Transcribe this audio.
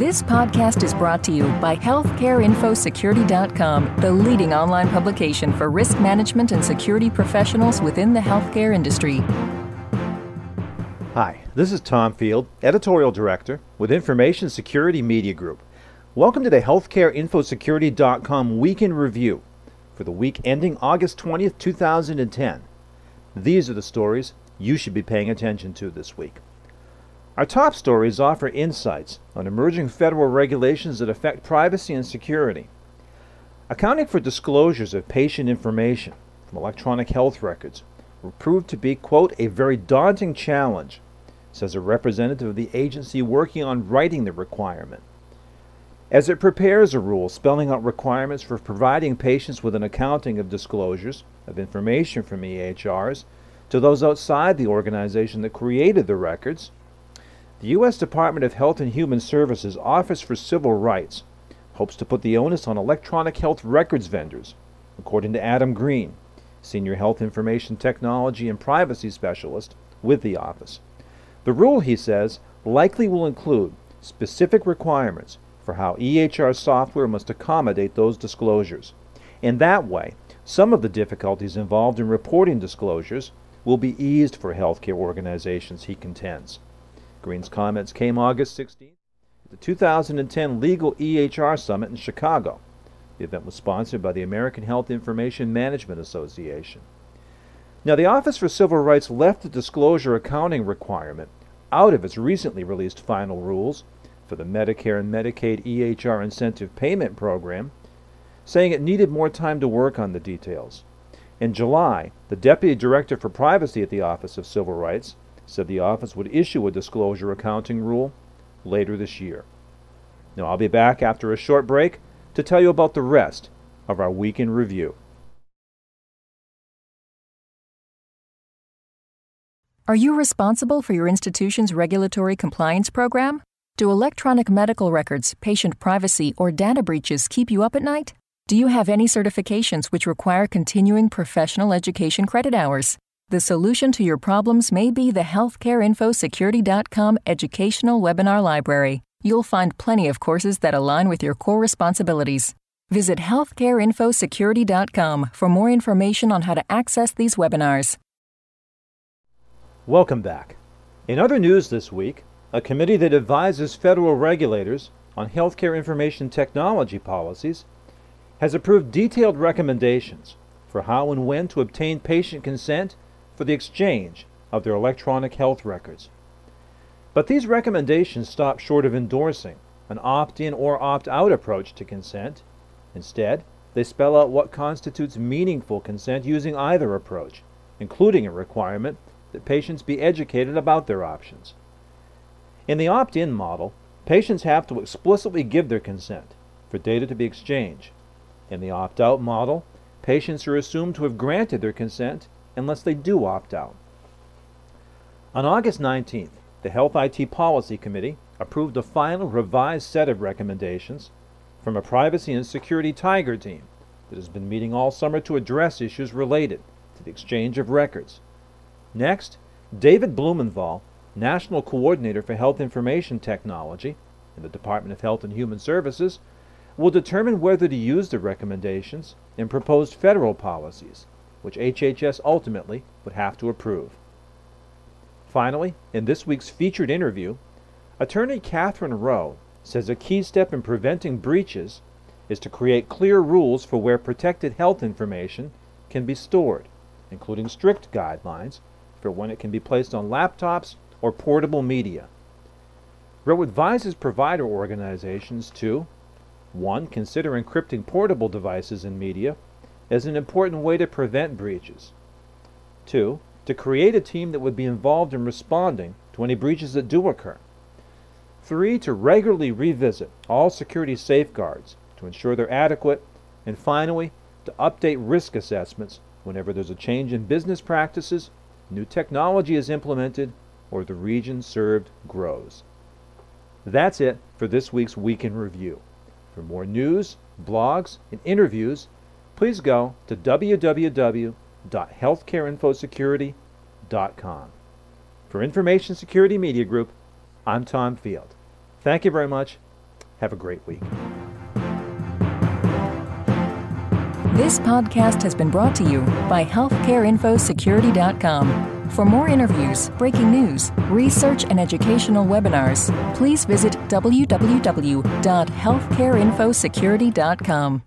This podcast is brought to you by HealthcareInfoSecurity.com, the leading online publication for risk management and security professionals within the healthcare industry. Hi, this is Tom Field, Editorial Director with Information Security Media Group. Welcome to the HealthcareInfoSecurity.com Week in Review for the week ending August 20th, 2010. These are the stories you should be paying attention to this week. Our top stories offer insights on emerging federal regulations that affect privacy and security. Accounting for disclosures of patient information from electronic health records will prove to be, quote, a very daunting challenge, says a representative of the agency working on writing the requirement. As it prepares a rule spelling out requirements for providing patients with an accounting of disclosures of information from EHRs to those outside the organization that created the records, the U.S. Department of Health and Human Services Office for Civil Rights hopes to put the onus on electronic health records vendors, according to Adam Greene, Senior Health Information Technology and Privacy Specialist with the office. The rule, he says, likely will include specific requirements for how EHR software must accommodate those disclosures. In that way, some of the difficulties involved in reporting disclosures will be eased for healthcare organizations, he contends. Greene's comments came August 16th at the 2010 Legal EHR Summit in Chicago. The event was sponsored by the American Health Information Management Association. Now, the Office for Civil Rights left the disclosure accounting requirement out of its recently released final rules for the Medicare and Medicaid EHR incentive payment program, saying it needed more time to work on the details. In July, the Deputy Director for Privacy at the Office of Civil Rights said the office would issue a disclosure accounting rule later this year. Now, I'll be back after a short break to tell you about the rest of our week in review. Are you responsible for your institution's regulatory compliance program? Do electronic medical records, patient privacy, or data breaches keep you up at night? Do you have any certifications which require continuing professional education credit hours? The solution to your problems may be the healthcareinfosecurity.com educational webinar library. You'll find plenty of courses that align with your core responsibilities. Visit healthcareinfosecurity.com for more information on how to access these webinars. Welcome back. In other news this week, a committee that advises federal regulators on healthcare information technology policies has approved detailed recommendations for how and when to obtain patient consent for the exchange of their electronic health records. But these recommendations stop short of endorsing an opt in or opt out approach to consent. Instead, they spell out what constitutes meaningful consent using either approach, including a requirement that patients be educated about their options. In the opt in model, patients have to explicitly give their consent for data to be exchanged. In the opt out model, patients are assumed to have granted their consent unless they do opt out. On August 19th, the Health IT Policy Committee approved a final revised set of recommendations from a privacy and security tiger team that has been meeting all summer to address issues related to the exchange of records. Next, David Blumenthal, National Coordinator for Health Information Technology in the Department of Health and Human Services, will determine whether to use the recommendations in proposed federal policies which HHS ultimately would have to approve. Finally, in this week's featured interview, attorney Catherine Rowe says a key step in preventing breaches is to create clear rules for where protected health information can be stored, including strict guidelines for when it can be placed on laptops or portable media. Rowe advises provider organizations to 1. Consider encrypting portable devices and media as an important way to prevent breaches. Two, to create a team that would be involved in responding to any breaches that do occur. Three, to regularly revisit all security safeguards to ensure they're adequate. And finally, to update risk assessments whenever there's a change in business practices, new technology is implemented, or the region served grows. That's it for this week's Week in Review. For more news, blogs, and interviews, please go to www.healthcareinfosecurity.com. For Information Security Media Group, I'm Tom Field. Thank you very much, Have a great week. This podcast has been brought to you by healthcareinfosecurity.com. For more interviews, breaking news, research, and educational webinars, please visit www.healthcareinfosecurity.com.